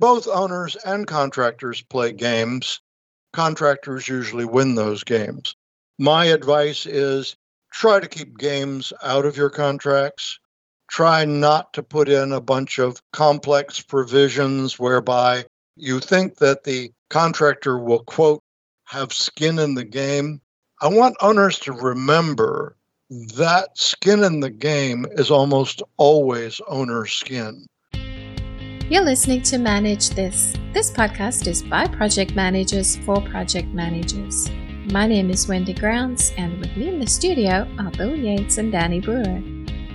Both owners and contractors play games. Contractors usually win those games. My advice is try to keep games out of your contracts. Try not to put in a bunch of complex provisions whereby you think that the contractor will, quote, have skin in the game. I want owners to remember that skin in the game is almost always owner skin. You're listening to Manage This. This podcast is by project managers for project managers. My name is Wendy Grounds, and with me in the studio are Bill Yates and Danny Brewer.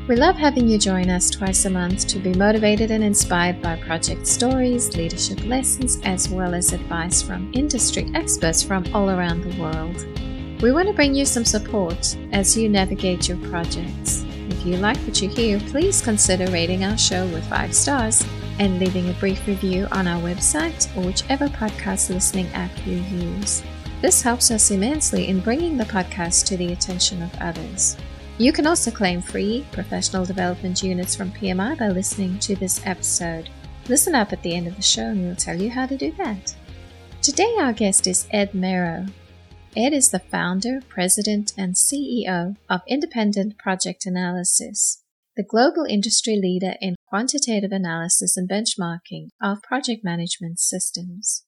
We love having you join us twice a month to be motivated and inspired by project stories, leadership lessons, as well as advice from industry experts from all around the world. We want to bring you some support as you navigate your projects. If you like what you hear, please consider rating our show with five stars and leaving a brief review on our website or whichever podcast listening app you use. This helps us immensely in bringing the podcast to the attention of others. You can also claim free professional development units from PMI by listening to this episode. Listen up at the end of the show and we'll tell you how to do that. Today, our guest is Ed Merrow. Ed is the founder, president, and CEO of Independent Project Analysis, the global industry leader in quantitative analysis and benchmarking of project management systems.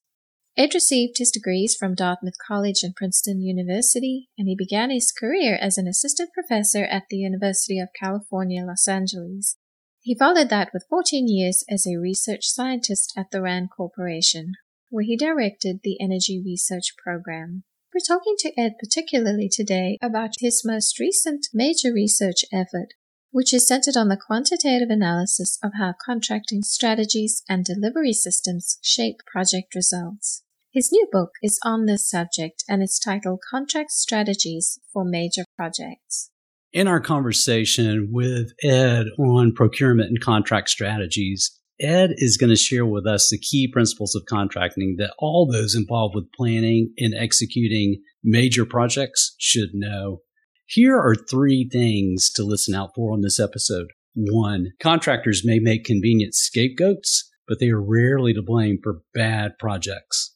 Ed received his degrees from Dartmouth College and Princeton University, and he began his career as an assistant professor at the University of California, Los Angeles. He followed that with 14 years as a research scientist at the RAND Corporation, where he directed the Energy Research Program. We're talking to Ed particularly today about his most recent major research effort, which is centered on the quantitative analysis of how contracting strategies and delivery systems shape project results. His new book is on this subject and it's titled Contract Strategies for Major Projects. In our conversation with Ed on procurement and contract strategies, Ed is going to share with us the key principles of contracting that all those involved with planning and executing major projects should know. Here are three things to listen out for on this episode. One, contractors may make convenient scapegoats, but they are rarely to blame for bad projects.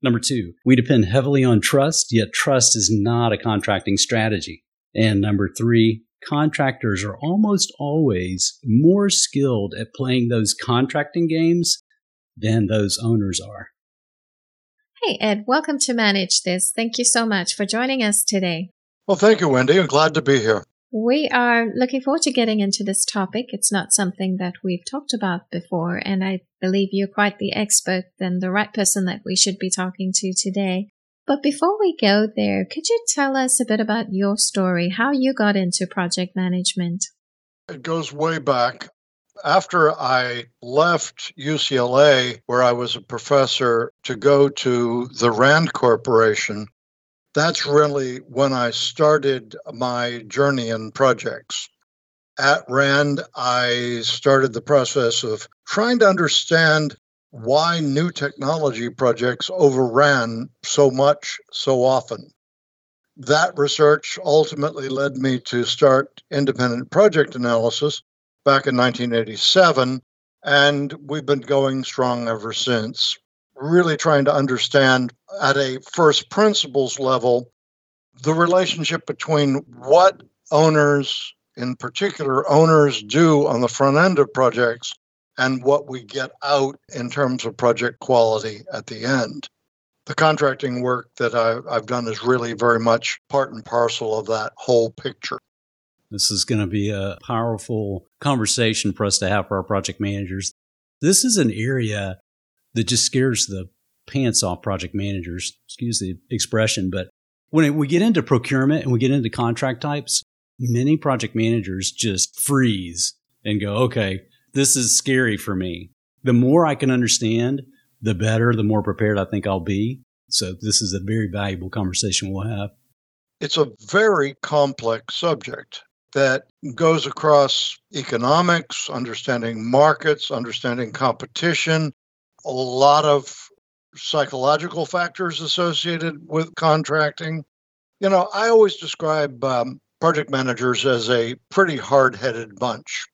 Number two, we depend heavily on trust, yet trust is not a contracting strategy. And number three, contractors are almost always more skilled at playing those contracting games than those owners are. Hey, Ed, welcome to Manage This. Thank you so much for joining us today. Well, thank you, Wendy. I'm glad to be here. We are looking forward to getting into this topic. It's not something that we've talked about before, and I believe you're quite the expert and the right person that we should be talking to today. But before we go there, could you tell us a bit about your story, how you got into project management? It goes way back. After I left UCLA, where I was a professor, to go to the RAND Corporation, that's really when I started my journey in projects. At RAND, I started the process of trying to understand why new technology projects overran so much so often. That research ultimately led me to start independent project analysis back in 1987, and we've been going strong ever since really trying to understand at a first principles level the relationship between what owners, in particular owners, do on the front end of projects and what we get out in terms of project quality at the end. The contracting work that I've done is really very much part and parcel of that whole picture. This is going to be a powerful conversation for us to have for our project managers. This is an area that just scares the pants off project managers. Excuse the expression, but when we get into procurement and we get into contract types, many project managers just freeze and go, okay, this is scary for me. The more I can understand, the better, the more prepared I think I'll be. So this is a very valuable conversation we'll have. It's a very complex subject that goes across economics, understanding markets, understanding competition, a lot of psychological factors associated with contracting. You know, I always describe um, project managers as a pretty hard headed bunch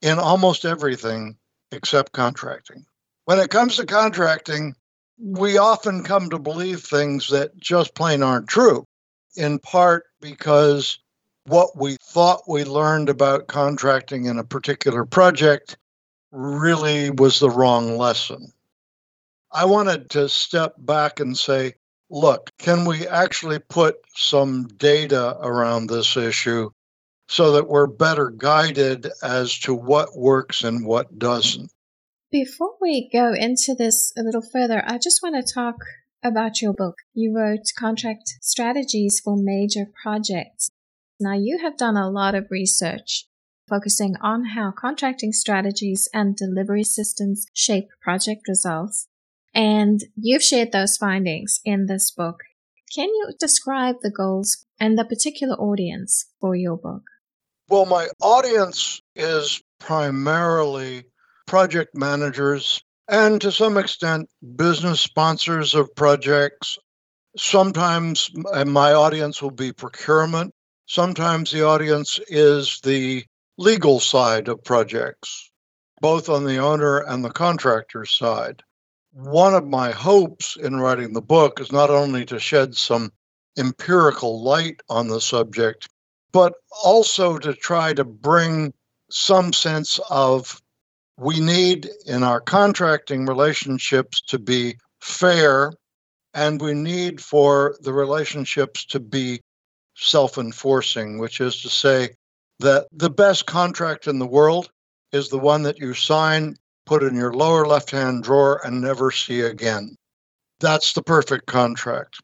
in almost everything except contracting. when it comes to contracting, we often come to believe things that just plain aren't true, in part because what we thought we learned about contracting in a particular project really was the wrong lesson. I wanted to step back and say, look, can we actually put some data around this issue so that we're better guided as to what works and what doesn't? Before we go into this a little further, I just want to talk about your book. You wrote Contract Strategies for Major Projects. Now, you have done a lot of research focusing on how contracting strategies and delivery systems shape project results. And you've shared those findings in this book. Can you describe the goals and the particular audience for your book? Well, my audience is primarily project managers and to some extent business sponsors of projects. Sometimes my audience will be procurement Sometimes the audience is the legal side of projects, both on the owner and the contractor side. One of my hopes in writing the book is not only to shed some empirical light on the subject, but also to try to bring some sense of we need in our contracting relationships to be fair and we need for the relationships to be self enforcing, which is to say that the best contract in the world is the one that you sign, put in your lower left hand drawer, and never see again. That's the perfect contract.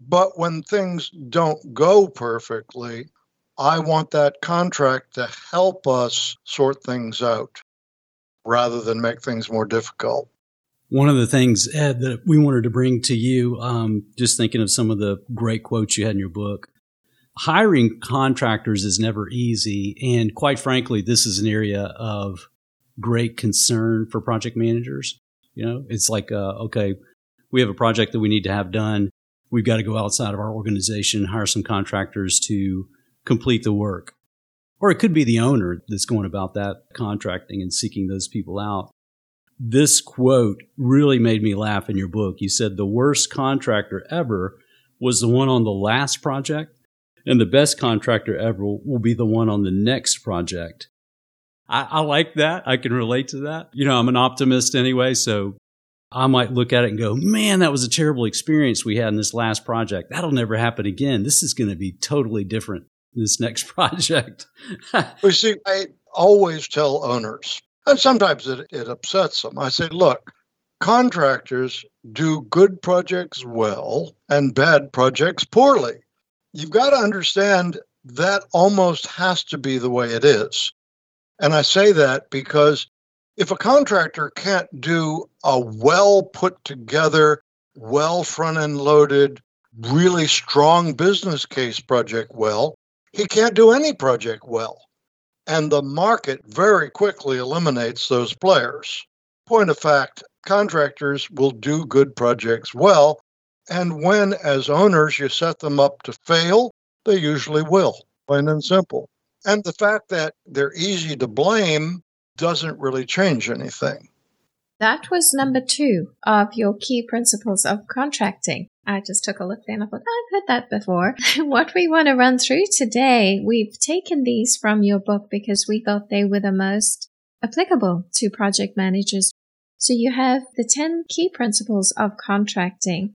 But when things don't go perfectly, I want that contract to help us sort things out rather than make things more difficult. One of the things, Ed, that we wanted to bring to you, um, just thinking of some of the great quotes you had in your book, hiring contractors is never easy. And quite frankly, this is an area of great concern for project managers. You know, it's like, uh, okay, we have a project that we need to have done. We've got to go outside of our organization, hire some contractors to complete the work. Or it could be the owner that's going about that contracting and seeking those people out. This quote really made me laugh in your book. You said the worst contractor ever was the one on the last project and the best contractor ever will be the one on the next project. I, I, like that. I can relate to that. You know, I'm an optimist anyway, so I might look at it and go, man, that was a terrible experience we had in this last project. That'll never happen again. This is going to be totally different in this next project. we see, I always tell owners, and sometimes it, it upsets them. I say, look, contractors do good projects well and bad projects poorly you've got to understand that almost has to be the way it is. And I say that because if a contractor can't do a well put together, well front end loaded, really strong business case project well, he can't do any project well. And the market very quickly eliminates those players. Point of fact, contractors will do good projects well and when, as owners, you set them up to fail, they usually will, plain and simple. And the fact that they're easy to blame doesn't really change anything. That was number two of your key principles of contracting. I just took a look there and I thought, oh, I've heard that before. what we want to run through today, we've taken these from your book because we thought they were the most applicable to project managers. So you have the 10 key principles of contracting.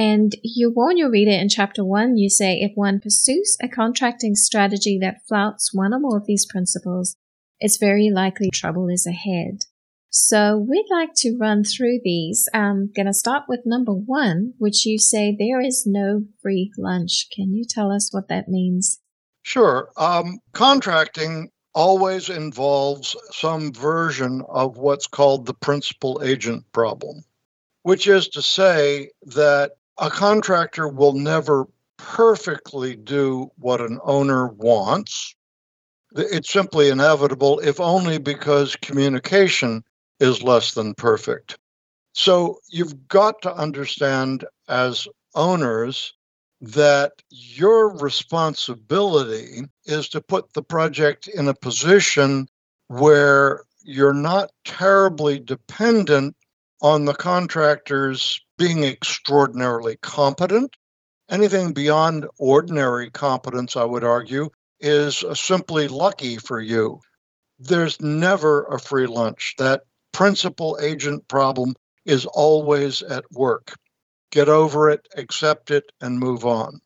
And you warn your reader in chapter one, you say, if one pursues a contracting strategy that flouts one or more of these principles, it's very likely trouble is ahead. So we'd like to run through these. I'm going to start with number one, which you say there is no free lunch. Can you tell us what that means? Sure. Um, contracting always involves some version of what's called the principal agent problem, which is to say that a contractor will never perfectly do what an owner wants. It's simply inevitable, if only because communication is less than perfect. So you've got to understand as owners that your responsibility is to put the project in a position where you're not terribly dependent on the contractors being extraordinarily competent. Anything beyond ordinary competence, I would argue, is simply lucky for you. There's never a free lunch. That principal agent problem is always at work. Get over it, accept it, and move on.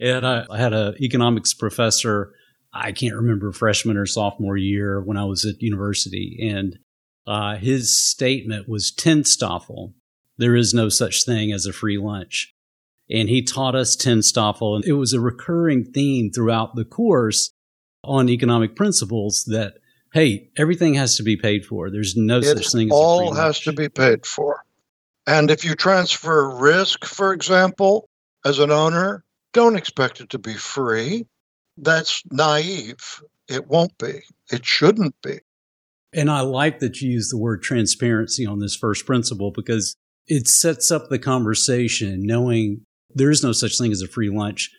Ed, I, I had an economics professor, I can't remember freshman or sophomore year when I was at university, and uh, his statement was TANSTAAFL. There is no such thing as a free lunch. And he taught us TANSTAAFL, and it was a recurring theme throughout the course on economic principles that hey, everything has to be paid for. There's no it such thing as all has to be paid for. And if you transfer risk, for example, as an owner, don't expect it to be free. That's naive. It won't be. It shouldn't be. And I like that you use the word transparency on this first principle because it sets up the conversation knowing there is no such thing as a free lunch.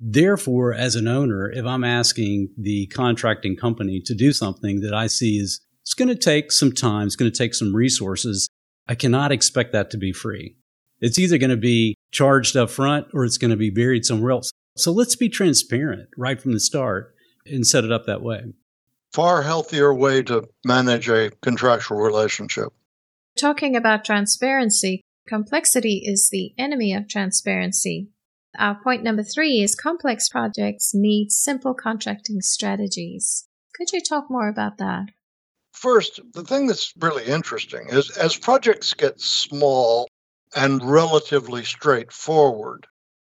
Therefore, as an owner, if I'm asking the contracting company to do something that I see is it's going to take some time, it's going to take some resources, I cannot expect that to be free. It's either going to be charged up front or it's going to be buried somewhere else. So let's be transparent right from the start and set it up that way. Far healthier way to manage a contractual relationship. Talking about transparency, complexity is the enemy of transparency. Our point number three is complex projects need simple contracting strategies. Could you talk more about that? First, the thing that's really interesting is as projects get small and relatively straightforward,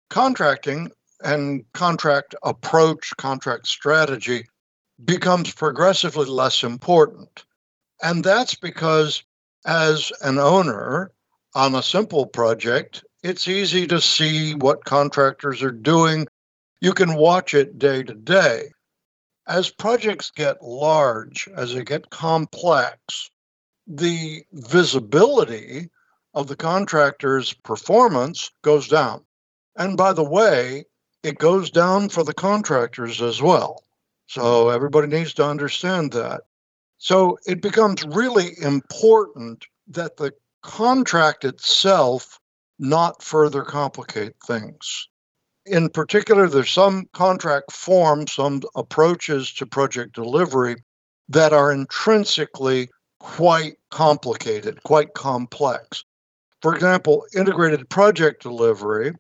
contracting and contract approach, contract strategy becomes progressively less important. And that's because, as an owner on a simple project, it's easy to see what contractors are doing. You can watch it day to day. As projects get large, as they get complex, the visibility of the contractor's performance goes down. And by the way, it goes down for the contractors as well. So everybody needs to understand that. So it becomes really important that the contract itself not further complicate things. In particular, there's some contract forms, some approaches to project delivery that are intrinsically quite complicated, quite complex. For example, integrated project delivery,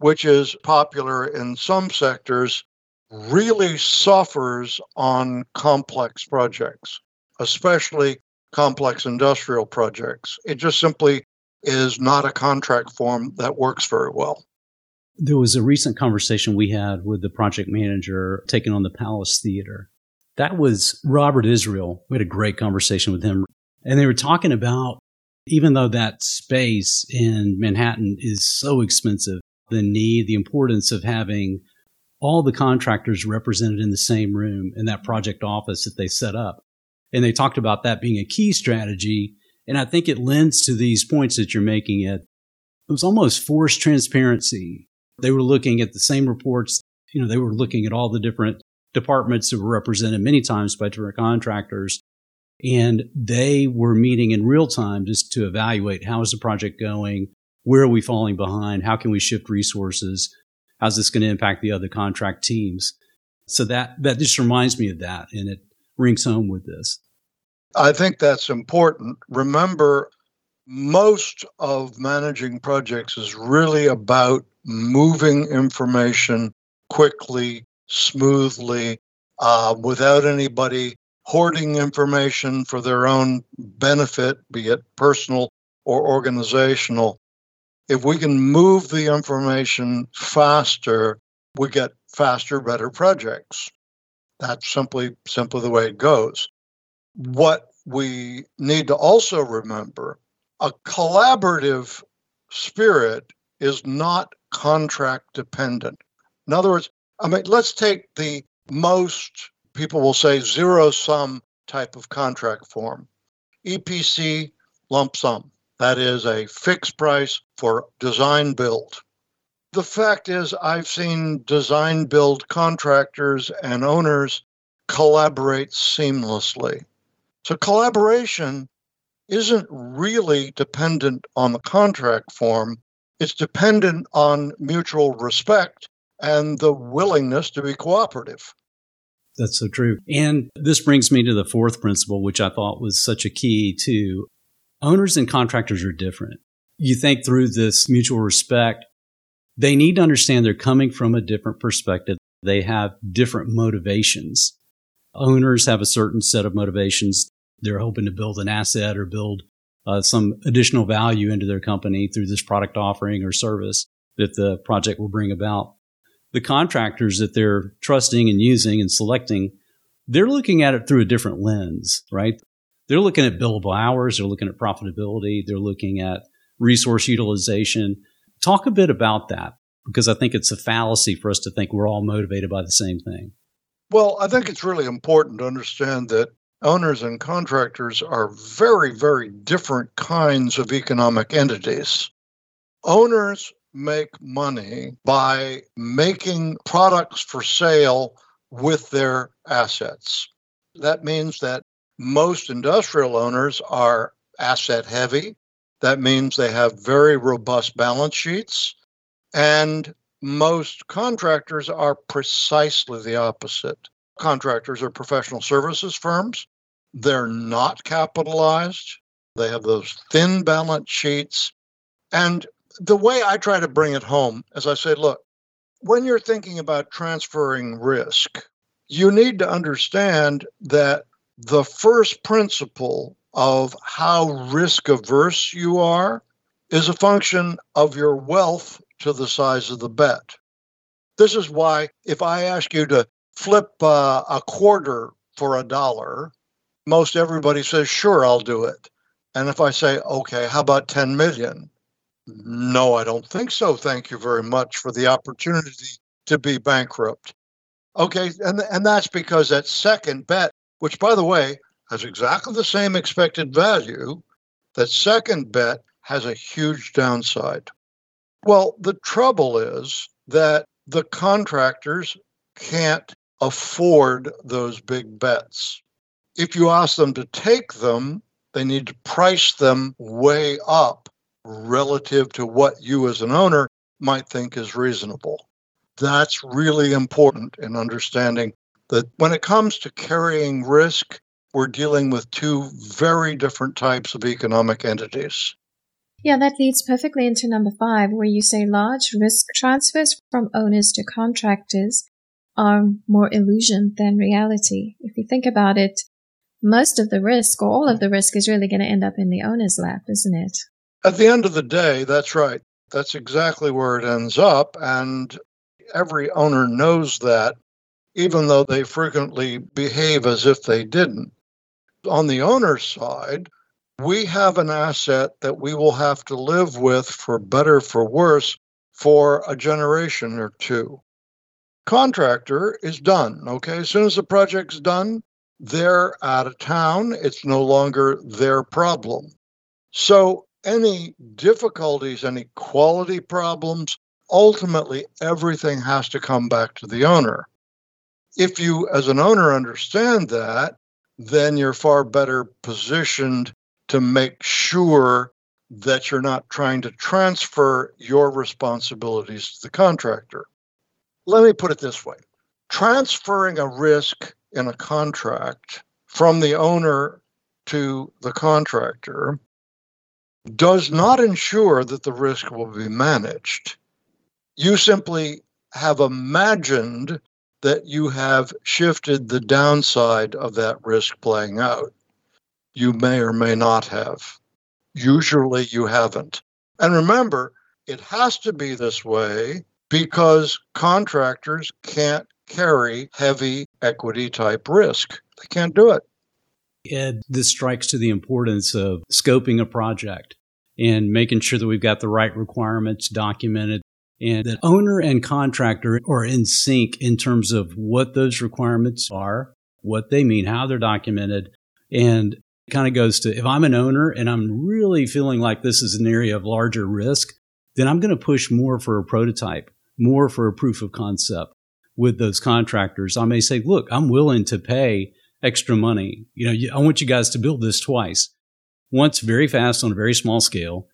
which is popular in some sectors, really suffers on complex projects, especially complex industrial projects. It just simply is not a contract form that works very well. There was a recent conversation we had with the project manager taking on the Palace Theater. That was Robert Israel. We had a great conversation with him. And they were talking about, even though that space in Manhattan is so expensive, the need, the importance of having all the contractors represented in the same room in that project office that they set up. And they talked about that being a key strategy and I think it lends to these points that you're making it. It was almost forced transparency. They were looking at the same reports. You know, they were looking at all the different departments that were represented many times by different contractors. And they were meeting in real time just to evaluate how is the project going? Where are we falling behind? How can we shift resources? How's this going to impact the other contract teams? So that, that just reminds me of that and it rings home with this. I think that's important. Remember, most of managing projects is really about moving information quickly, smoothly, uh, without anybody hoarding information for their own benefit, be it personal or organizational. If we can move the information faster, we get faster, better projects. That's simply simply the way it goes what we need to also remember a collaborative spirit is not contract dependent. In other words, I mean, let's take the most people will say zero sum type of contract form EPC lump sum. That is a fixed price for design build. The fact is, I've seen design build contractors and owners collaborate seamlessly. So collaboration isn't really dependent on the contract form. It's dependent on mutual respect and the willingness to be cooperative. That's so true. And this brings me to the fourth principle, which I thought was such a key to owners and contractors are different. You think through this mutual respect, they need to understand they're coming from a different perspective. They have different motivations. Owners have a certain set of motivations. They're hoping to build an asset or build uh, some additional value into their company through this product offering or service that the project will bring about. The contractors that they're trusting and using and selecting, they're looking at it through a different lens, right? They're looking at billable hours, they're looking at profitability, they're looking at resource utilization. Talk a bit about that because I think it's a fallacy for us to think we're all motivated by the same thing. Well, I think it's really important to understand that owners and contractors are very, very different kinds of economic entities. Owners make money by making products for sale with their assets. That means that most industrial owners are asset heavy. That means they have very robust balance sheets. And most contractors are precisely the opposite. Contractors are professional services firms. They're not capitalized. They have those thin balance sheets. And the way I try to bring it home is I say, look, when you're thinking about transferring risk, you need to understand that the first principle of how risk averse you are is a function of your wealth to the size of the bet. This is why, if I ask you to flip uh, a quarter for a dollar, most everybody says, sure, I'll do it. And if I say, okay, how about 10 million? No, I don't think so. Thank you very much for the opportunity to be bankrupt. Okay, and, and that's because that second bet, which by the way has exactly the same expected value, that second bet has a huge downside. Well, the trouble is that the contractors can't afford those big bets. If you ask them to take them, they need to price them way up relative to what you as an owner might think is reasonable. That's really important in understanding that when it comes to carrying risk, we're dealing with two very different types of economic entities. Yeah, that leads perfectly into number five, where you say large risk transfers from owners to contractors are more illusion than reality. If you think about it, most of the risk or all of the risk is really going to end up in the owner's lap, isn't it? At the end of the day, that's right. That's exactly where it ends up. And every owner knows that, even though they frequently behave as if they didn't. On the owner's side, we have an asset that we will have to live with for better, for worse, for a generation or two. Contractor is done. Okay. As soon as the project's done, they're out of town. It's no longer their problem. So any difficulties, any quality problems, ultimately everything has to come back to the owner. If you, as an owner, understand that, then you're far better positioned to make sure that you're not trying to transfer your responsibilities to the contractor. Let me put it this way transferring a risk in a contract from the owner to the contractor does not ensure that the risk will be managed. You simply have imagined that you have shifted the downside of that risk playing out. You may or may not have. Usually you haven't. And remember, it has to be this way because contractors can't carry heavy equity type risk. They can't do it. Ed, this strikes to the importance of scoping a project and making sure that we've got the right requirements documented and that owner and contractor are in sync in terms of what those requirements are, what they mean, how they're documented. And it kind of goes to if I'm an owner and I'm really feeling like this is an area of larger risk, then I'm going to push more for a prototype, more for a proof of concept with those contractors. I may say, look, I'm willing to pay extra money. You know, I want you guys to build this twice. once very fast on a very small scale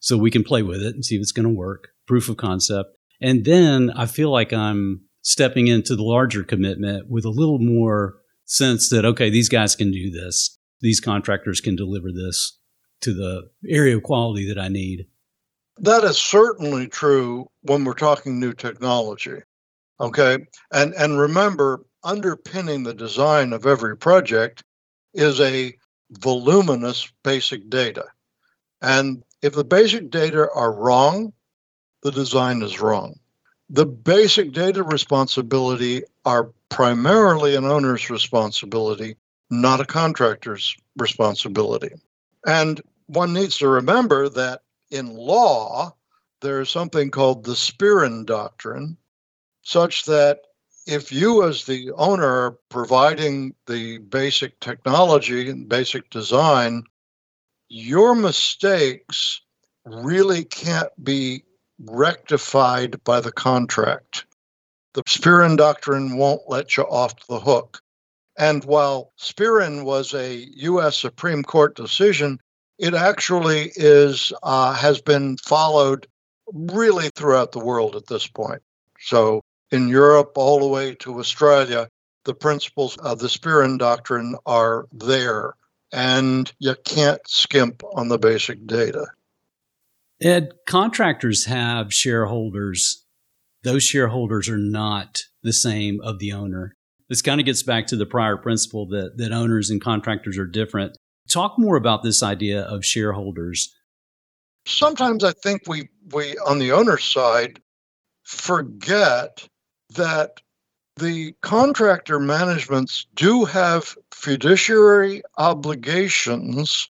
so we can play with it and see if it's going to work, proof of concept. And then I feel like I'm stepping into the larger commitment with a little more sense that, okay, these guys can do this. These contractors can deliver this to the area of quality that I need. That is certainly true when we're talking new technology. Okay. And and remember, underpinning the design of every project is a voluminous basic data. And if the basic data are wrong, the design is wrong. The basic data responsibility are primarily an owner's responsibility, not a contractor's responsibility. And one needs to remember that in law, there is something called the Spearin Doctrine, such that if you, as the owner, are providing the basic technology and basic design, your mistakes really can't be rectified by the contract. The Spearin Doctrine won't let you off the hook. And while Spearin was a U.S. Supreme Court decision, it actually is uh, has been followed really throughout the world at this point. So in Europe all the way to Australia, the principles of the Spearin Doctrine are there, and you can't skimp on the basic data. Ed, contractors have shareholders. Those shareholders are not the same of the owner. This kind of gets back to the prior principle that, that owners and contractors are different. Talk more about this idea of shareholders. Sometimes I think we, we on the owner's side, forget that the contractor managements do have fiduciary obligations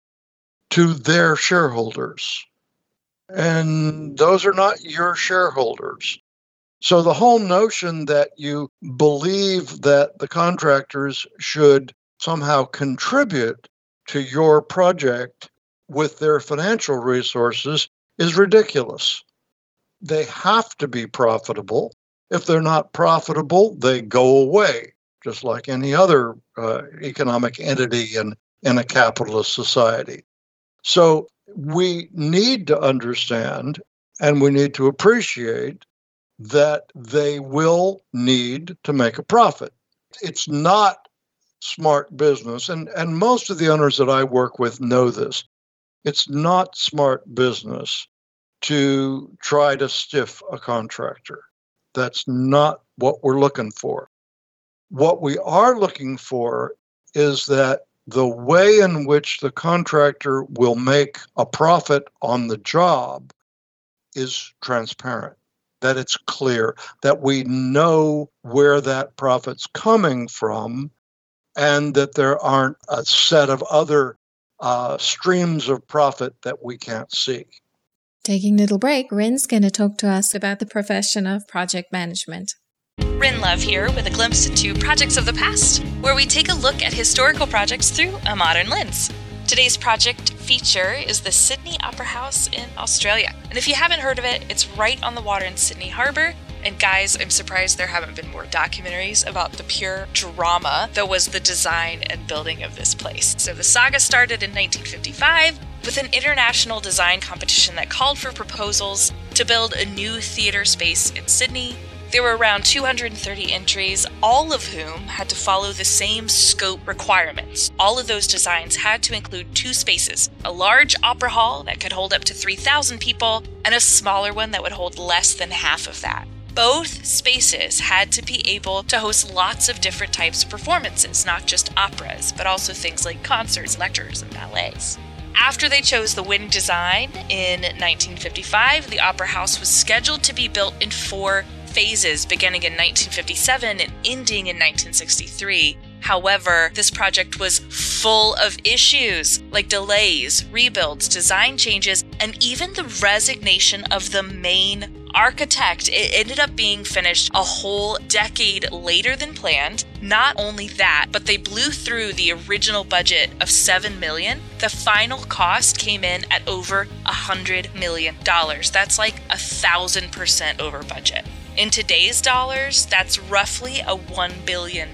to their shareholders. And those are not your shareholders. So the whole notion that you believe that the contractors should somehow contribute to your project with their financial resources is ridiculous. They have to be profitable. If they're not profitable, they go away, just like any other uh, economic entity in, in a capitalist society. So we need to understand and we need to appreciate that they will need to make a profit. It's not smart business, and, and most of the owners that I work with know this. It's not smart business to try to stiff a contractor. That's not what we're looking for. What we are looking for is that the way in which the contractor will make a profit on the job is transparent, that it's clear, that we know where that profit's coming from, and that there aren't a set of other uh, streams of profit that we can't see. Taking a little break, Rin's going to talk to us about the profession of project management. Rin Love here with a glimpse into projects of the past, where we take a look at historical projects through a modern lens. Today's project feature is the Sydney Opera House in Australia. And if you haven't heard of it, it's right on the water in Sydney Harbour. And guys, I'm surprised there haven't been more documentaries about the pure drama that was the design and building of this place. So the saga started in 1955 with an international design competition that called for proposals to build a new theater space in Sydney. There were around 230 entries, all of whom had to follow the same scope requirements. All of those designs had to include two spaces a large opera hall that could hold up to 3,000 people, and a smaller one that would hold less than half of that. Both spaces had to be able to host lots of different types of performances, not just operas, but also things like concerts, lectures, and ballets. After they chose the winning design in 1955, the Opera House was scheduled to be built in four phases, beginning in 1957 and ending in 1963. However, this project was full of issues like delays, rebuilds, design changes, and even the resignation of the main architect. It ended up being finished a whole decade later than planned. Not only that, but they blew through the original budget of 7 million. The final cost came in at over a hundred million dollars. That's like a thousand percent over budget. In today's dollars, that's roughly a $1 billion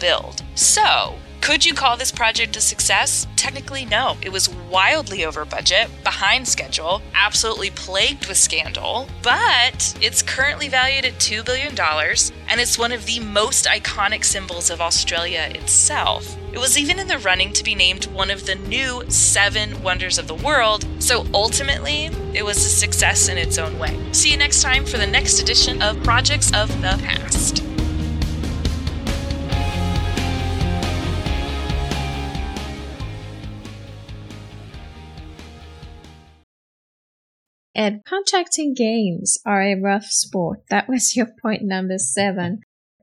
build. So, could you call this project a success? Technically, no. It was wildly over budget, behind schedule, absolutely plagued with scandal, but it's currently valued at $2 billion and it's one of the most iconic symbols of Australia itself. It was even in the running to be named one of the new seven wonders of the world, so ultimately, it was a success in its own way. See you next time for the next edition of Projects of the Past. And contracting games are a rough sport. That was your point number seven.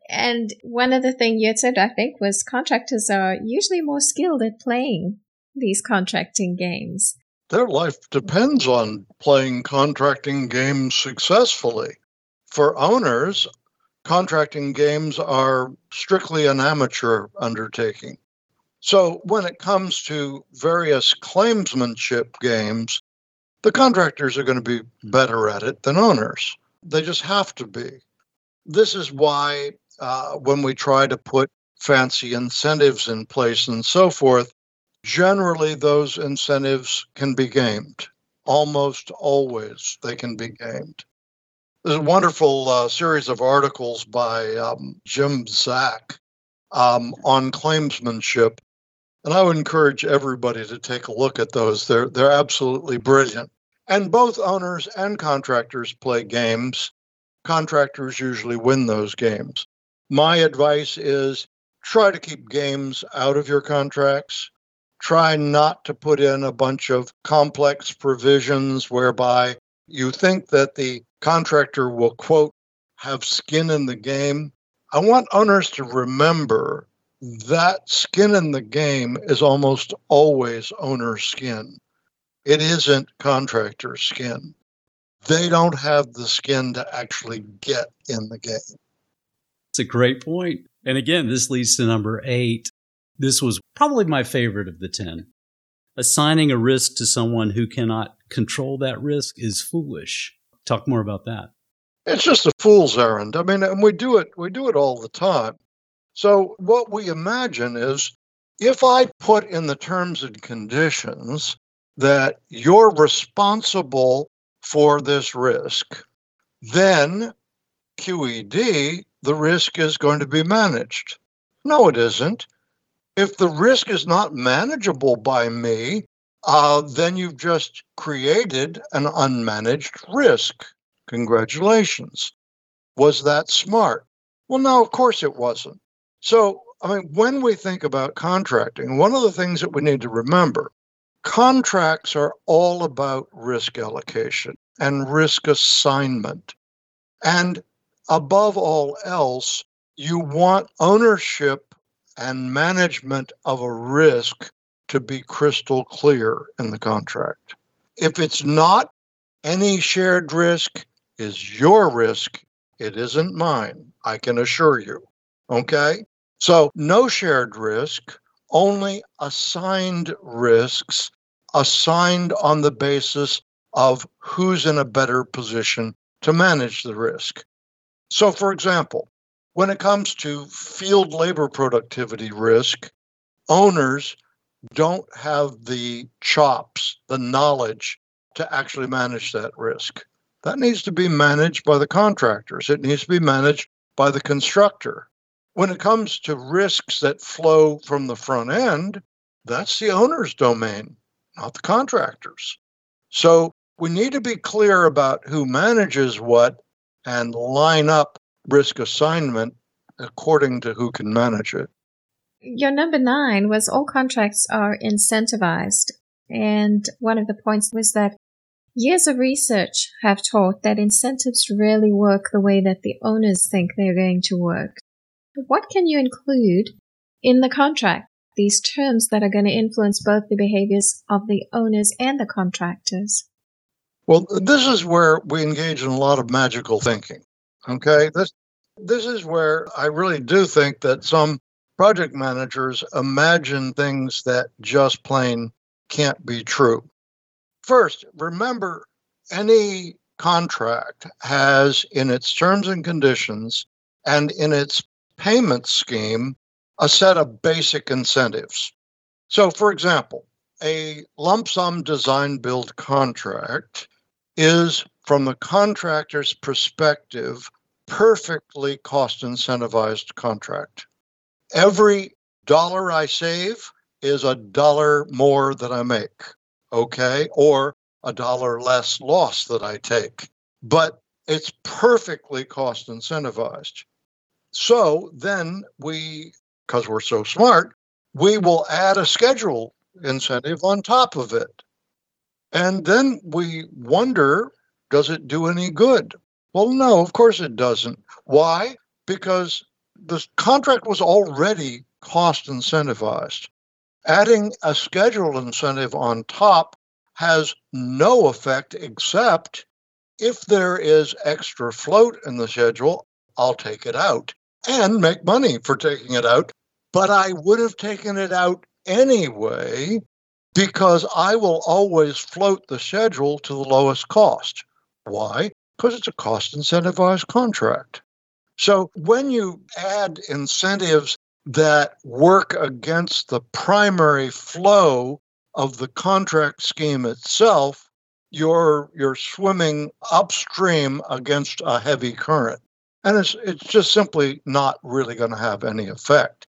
And one of the things you had said, I think, was contractors are usually more skilled at playing these contracting games. Their life depends on playing contracting games successfully. For owners, contracting games are strictly an amateur undertaking. So when it comes to various claimsmanship games, the contractors are going to be better at it than owners. They just have to be. This is why uh, when we try to put fancy incentives in place and so forth, generally those incentives can be gamed. Almost always they can be gamed. There's a wonderful uh, series of articles by um, Jim Zack um, on claimsmanship and I would encourage everybody to take a look at those. They're they're absolutely brilliant. And both owners and contractors play games. Contractors usually win those games. My advice is try to keep games out of your contracts. Try not to put in a bunch of complex provisions whereby you think that the contractor will, quote, have skin in the game. I want owners to remember that skin in the game is almost always owner skin. It isn't contractor skin. They don't have the skin to actually get in the game. It's a great point. And again, this leads to number eight. This was probably my favorite of the 10. Assigning a risk to someone who cannot control that risk is foolish. Talk more about that. It's just a fool's errand. I mean, and we do it, we do it all the time. So, what we imagine is if I put in the terms and conditions that you're responsible for this risk, then QED, the risk is going to be managed. No, it isn't. If the risk is not manageable by me, uh, then you've just created an unmanaged risk. Congratulations. Was that smart? Well, no, of course it wasn't. So, I mean, when we think about contracting, one of the things that we need to remember contracts are all about risk allocation and risk assignment. And above all else, you want ownership and management of a risk to be crystal clear in the contract. If it's not, any shared risk is your risk. It isn't mine, I can assure you. Okay. So no shared risk, only assigned risks, assigned on the basis of who's in a better position to manage the risk. So, for example, when it comes to field labor productivity risk, owners don't have the chops, the knowledge to actually manage that risk. That needs to be managed by the contractors. It needs to be managed by the constructor. When it comes to risks that flow from the front end, that's the owner's domain, not the contractor's. So we need to be clear about who manages what and line up risk assignment according to who can manage it. Your number nine was all contracts are incentivized. And one of the points was that years of research have taught that incentives rarely work the way that the owners think they're going to work. What can you include in the contract? These terms that are going to influence both the behaviors of the owners and the contractors. Well, this is where we engage in a lot of magical thinking. Okay. This this is where I really do think that some project managers imagine things that just plain can't be true. First, remember any contract has in its terms and conditions and in its payment scheme a set of basic incentives. So, for example, a lump sum design build contract is, from the contractor's perspective, perfectly cost incentivized contract. Every dollar I save is a dollar more that I make, okay? Or a dollar less loss that I take. But it's perfectly cost incentivized. So then we, because we're so smart, we will add a schedule incentive on top of it. And then we wonder does it do any good? Well, no, of course it doesn't. Why? Because the contract was already cost incentivized. Adding a schedule incentive on top has no effect except if there is extra float in the schedule, I'll take it out and make money for taking it out. But I would have taken it out anyway because I will always float the schedule to the lowest cost. Why? Because it's a cost incentivized contract. So when you add incentives that work against the primary flow of the contract scheme itself, you're you're swimming upstream against a heavy current. And it's it's just simply not really going to have any effect.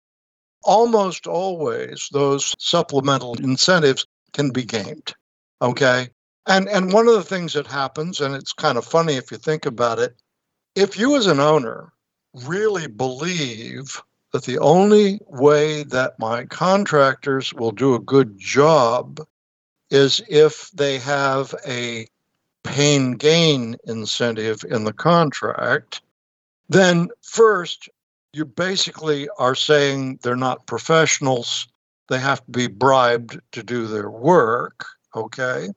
Almost always those supplemental incentives can be gamed. Okay? And and one of the things that happens and it's kind of funny if you think about it, if you as an owner really believe that the only way that my contractors will do a good job is if they have a pain gain incentive in the contract, then first, you basically are saying they're not professionals. They have to be bribed to do their work. Okay.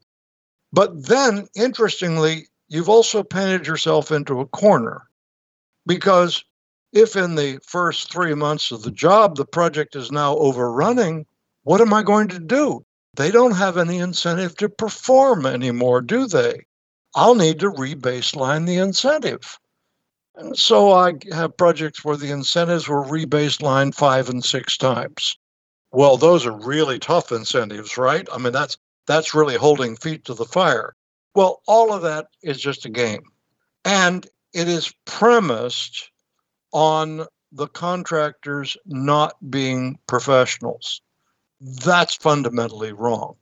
But then, interestingly, you've also painted yourself into a corner because if in the first three months of the job the project is now overrunning, what am I going to do? They don't have any incentive to perform anymore, do they? I'll need to rebaseline the incentive. So I have projects where the incentives were rebaselined five and six times. Well, those are really tough incentives, right? I mean, that's that's really holding feet to the fire. Well, all of that is just a game. And it is premised on the contractors not being professionals. That's fundamentally wrong.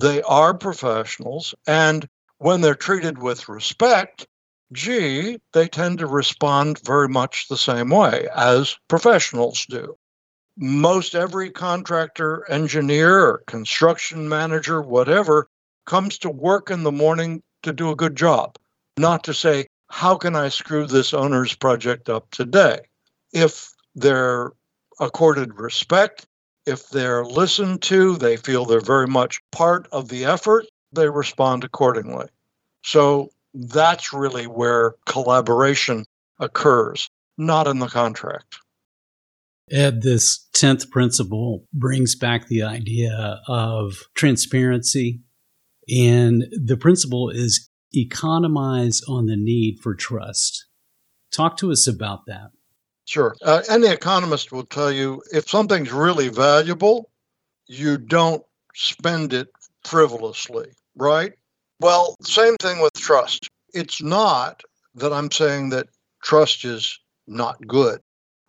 They are professionals, and when they're treated with respect, gee, they tend to respond very much the same way as professionals do. Most every contractor, engineer, construction manager, whatever, comes to work in the morning to do a good job, not to say, how can I screw this owner's project up today? If they're accorded respect, if they're listened to, they feel they're very much part of the effort, they respond accordingly. So that's really where collaboration occurs, not in the contract. Ed, this 10th principle brings back the idea of transparency. And the principle is economize on the need for trust. Talk to us about that. Sure. Uh, any economist will tell you if something's really valuable, you don't spend it frivolously, right? Well, same thing with trust. It's not that I'm saying that trust is not good.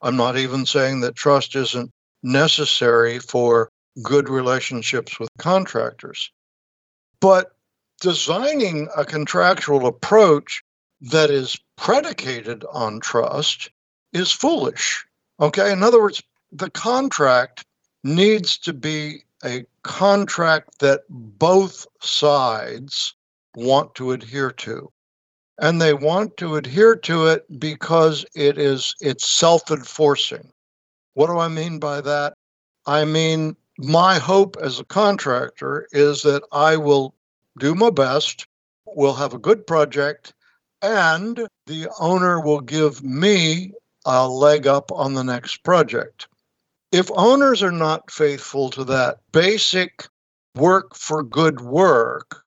I'm not even saying that trust isn't necessary for good relationships with contractors. But designing a contractual approach that is predicated on trust is foolish. Okay. In other words, the contract needs to be a contract that both sides want to adhere to. And they want to adhere to it because it is it's self-enforcing. What do I mean by that? I mean my hope as a contractor is that I will do my best, we'll have a good project, and the owner will give me a leg up on the next project. If owners are not faithful to that basic work for good work,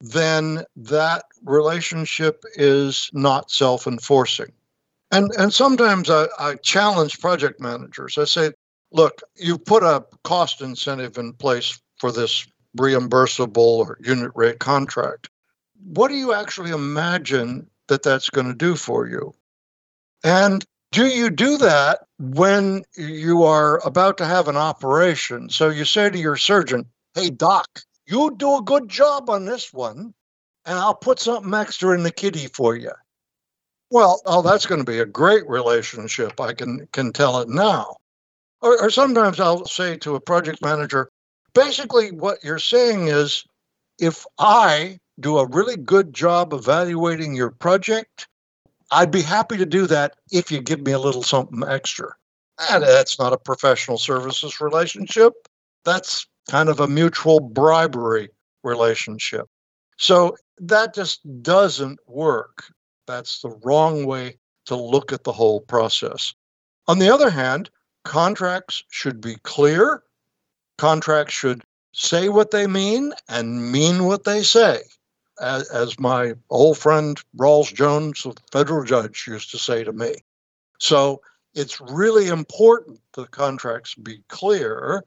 then that relationship is not self enforcing. And, and sometimes I, I challenge project managers. I say, look, you put a cost incentive in place for this reimbursable or unit rate contract. What do you actually imagine that that's going to do for you? And do you do that when you are about to have an operation? So you say to your surgeon, Hey, doc, you do a good job on this one, and I'll put something extra in the kitty for you. Well, oh, that's going to be a great relationship. I can can tell it now. Or, or sometimes I'll say to a project manager, basically what you're saying is, if I do a really good job evaluating your project, I'd be happy to do that if you give me a little something extra. And that's not a professional services relationship. That's kind of a mutual bribery relationship. So that just doesn't work. That's the wrong way to look at the whole process. On the other hand, contracts should be clear. Contracts should say what they mean and mean what they say. As, my old friend Rawls Jones, a federal judge, used to say to me. So it's really important the contracts be clear.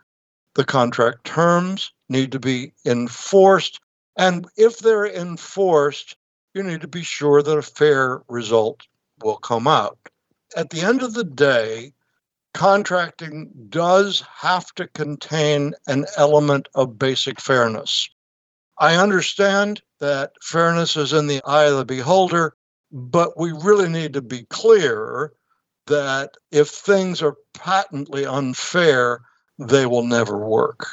The contract terms need to be enforced. And if they're enforced, you need to be sure that a fair result will come out. At the end of the day, contracting does have to contain an element of basic fairness. I understand that fairness is in the eye of the beholder, but we really need to be clear that if things are patently unfair, they will never work.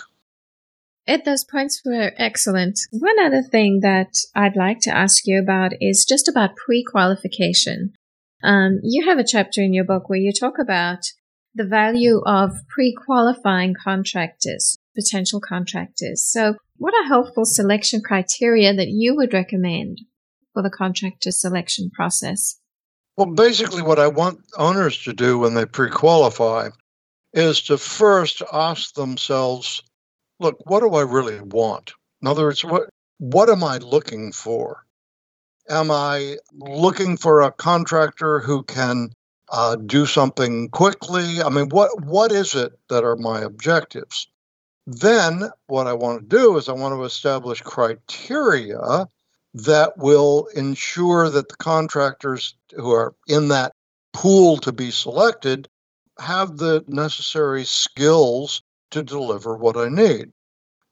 Ed, those points were excellent. One other thing that I'd like to ask you about is just about pre qualification. Um, you have a chapter in your book where you talk about the value of pre qualifying contractors, potential contractors. So, what are helpful selection criteria that you would recommend for the contractor selection process? Well, basically, what I want owners to do when they pre qualify is to first ask themselves look, what do I really want? In other words, what what am I looking for? Am I looking for a contractor who can uh, do something quickly? I mean, what what is it that are my objectives? Then, what I want to do is I want to establish criteria that will ensure that the contractors who are in that pool to be selected have the necessary skills to deliver what I need.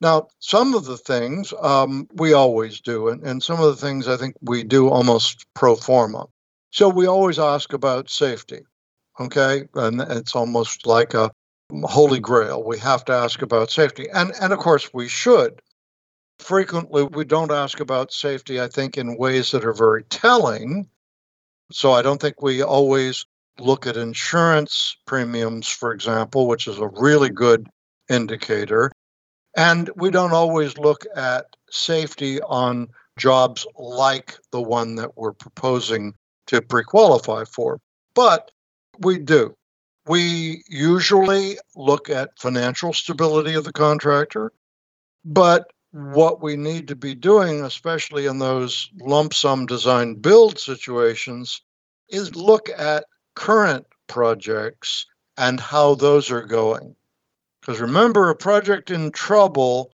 Now, some of the things um, we always do, and, and some of the things I think we do almost pro forma. So we always ask about safety, okay? And it's almost like a holy grail. We have to ask about safety. And, and of course, we should. Frequently, we don't ask about safety, I think, in ways that are very telling. So I don't think we always look at insurance premiums, for example, which is a really good indicator. And we don't always look at safety on jobs like the one that we're proposing to pre qualify for, but we do. We usually look at financial stability of the contractor, but what we need to be doing, especially in those lump sum design build situations, is look at current projects and how those are going. Because remember, a project in trouble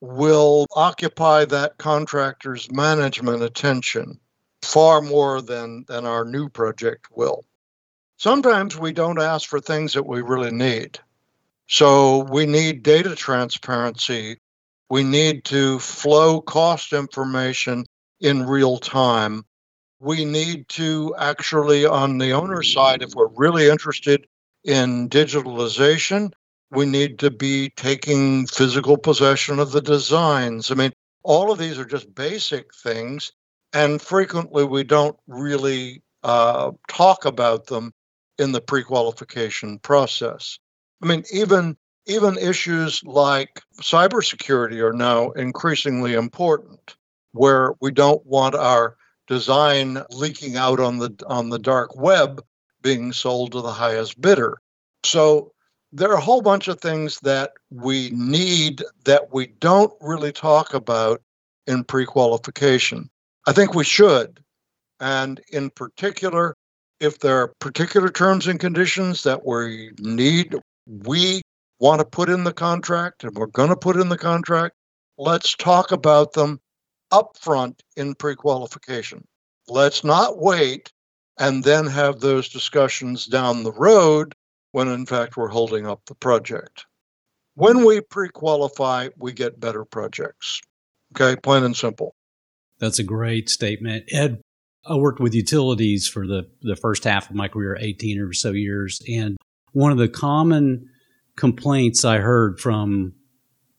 will occupy that contractor's management attention far more than, than our new project will. Sometimes we don't ask for things that we really need. So we need data transparency. We need to flow cost information in real time. We need to actually, on the owner side, if we're really interested in digitalization, we need to be taking physical possession of the designs. I mean, all of these are just basic things, and frequently we don't really uh, talk about them in the pre-qualification process. I mean, even even issues like cybersecurity are now increasingly important, where we don't want our design leaking out on the on the dark web being sold to the highest bidder. So there are a whole bunch of things that we need that we don't really talk about in pre qualification. I think we should. And in particular, if there are particular terms and conditions that we need, we want to put in the contract and we're going to put in the contract, let's talk about them upfront in pre qualification. Let's not wait and then have those discussions down the road when in fact we're holding up the project. When we pre qualify, we get better projects. Okay, plain and simple. That's a great statement. Ed, I worked with utilities for the, the first half of my career, 18 or so years. And one of the common complaints I heard from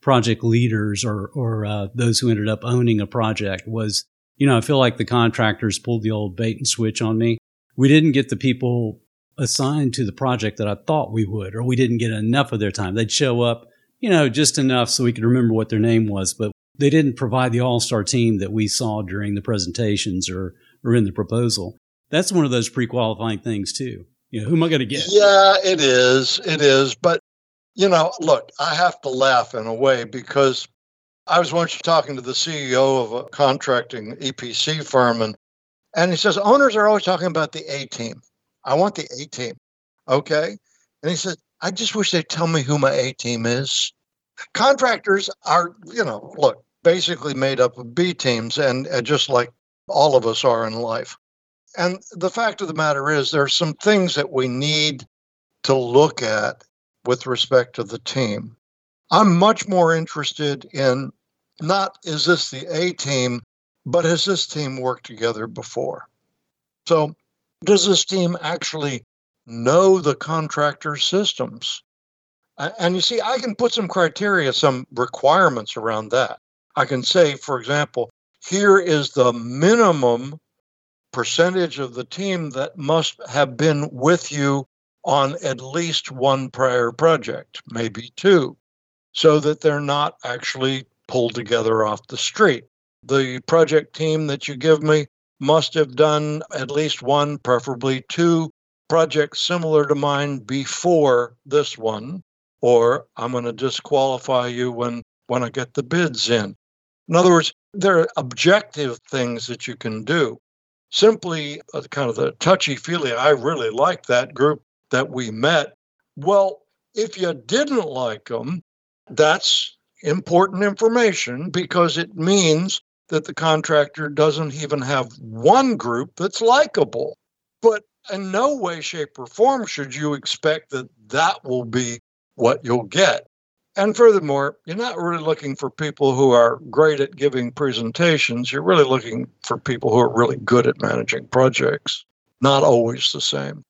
project leaders or, or uh, those who ended up owning a project was, you know, I feel like the contractors pulled the old bait and switch on me. We didn't get the people assigned to the project that I thought we would, or we didn't get enough of their time. They'd show up, you know, just enough so we could remember what their name was, but they didn't provide the all star team that we saw during the presentations or, or in the proposal. That's one of those pre qualifying things, too. You know, who am I going to get? Yeah, it is. It is. But you know, look, I have to laugh in a way because I was once talking to the CEO of a contracting EPC firm, and and he says owners are always talking about the A team. I want the A team, okay? And he said, I just wish they'd tell me who my A team is. Contractors are, you know, look, basically made up of B teams, and, and just like all of us are in life. And the fact of the matter is, there are some things that we need to look at with respect to the team. I'm much more interested in not is this the A team, but has this team worked together before? So, does this team actually know the contractor systems? And you see, I can put some criteria, some requirements around that. I can say, for example, here is the minimum percentage of the team that must have been with you on at least one prior project, maybe two, so that they're not actually pulled together off the street. The project team that you give me must have done at least one, preferably two projects similar to mine before this one, or I'm going to disqualify you when, when I get the bids in. In other words, there are objective things that you can do. Simply uh, kind of the touchy feely, I really like that group that we met. Well, if you didn't like them, that's important information because it means that the contractor doesn't even have one group that's likable. But in no way, shape, or form should you expect that that will be what you'll get. And furthermore, you're not really looking for people who are great at giving presentations. You're really looking for people who are really good at managing projects. Not always the same.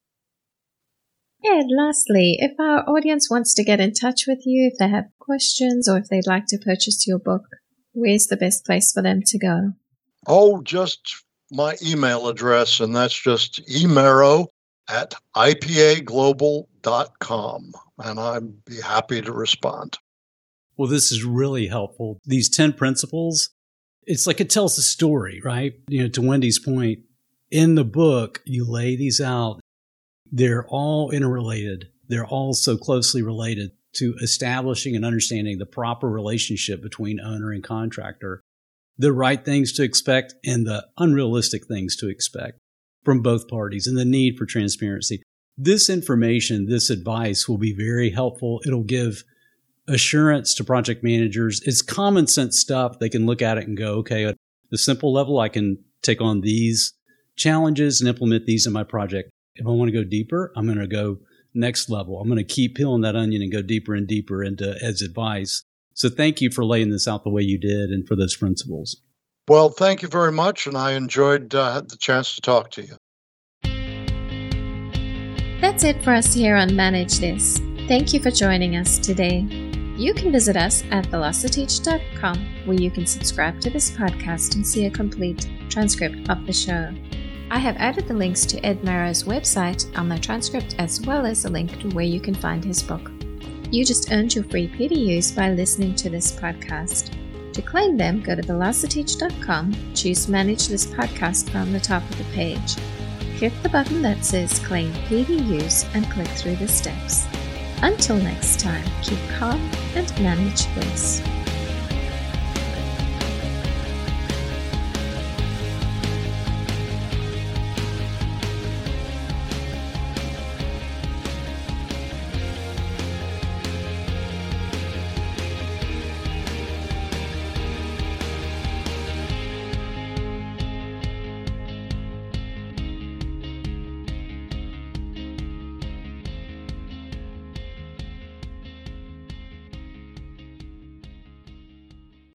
And lastly, if our audience wants to get in touch with you, if they have questions or if they'd like to purchase your book, where's the best place for them to go? Oh, just my email address, and that's just emerrow at ipaglobal.com, and I'd be happy to respond. Well, this is really helpful. These 10 principles, it's like it tells a story, right? You know, to Wendy's point, in the book, you lay these out they're all interrelated. They're all so closely related to establishing and understanding the proper relationship between owner and contractor, the right things to expect and the unrealistic things to expect from both parties, and the need for transparency. This information, this advice will be very helpful. It'll give assurance to project managers. It's common sense stuff. They can look at it and go, okay, at the simple level, I can take on these challenges and implement these in my project if I want to go deeper, I'm going to go next level. I'm going to keep peeling that onion and go deeper and deeper into Ed's advice. So thank you for laying this out the way you did and for those principles. Well, thank you very much. And I enjoyed uh, the chance to talk to you. That's it for us here on Manage This. Thank you for joining us today. You can visit us at velociteach.com where you can subscribe to this podcast and see a complete transcript of the show. I have added the links to Ed Merrow's website on the transcript as well as a link to where you can find his book. You just earned your free PDUs by listening to this podcast. To claim them, go to velociteach.com, choose Manage This Podcast from the top of the page. Click the button that says Claim PDUs and click through the steps. Until next time, keep calm and manage this.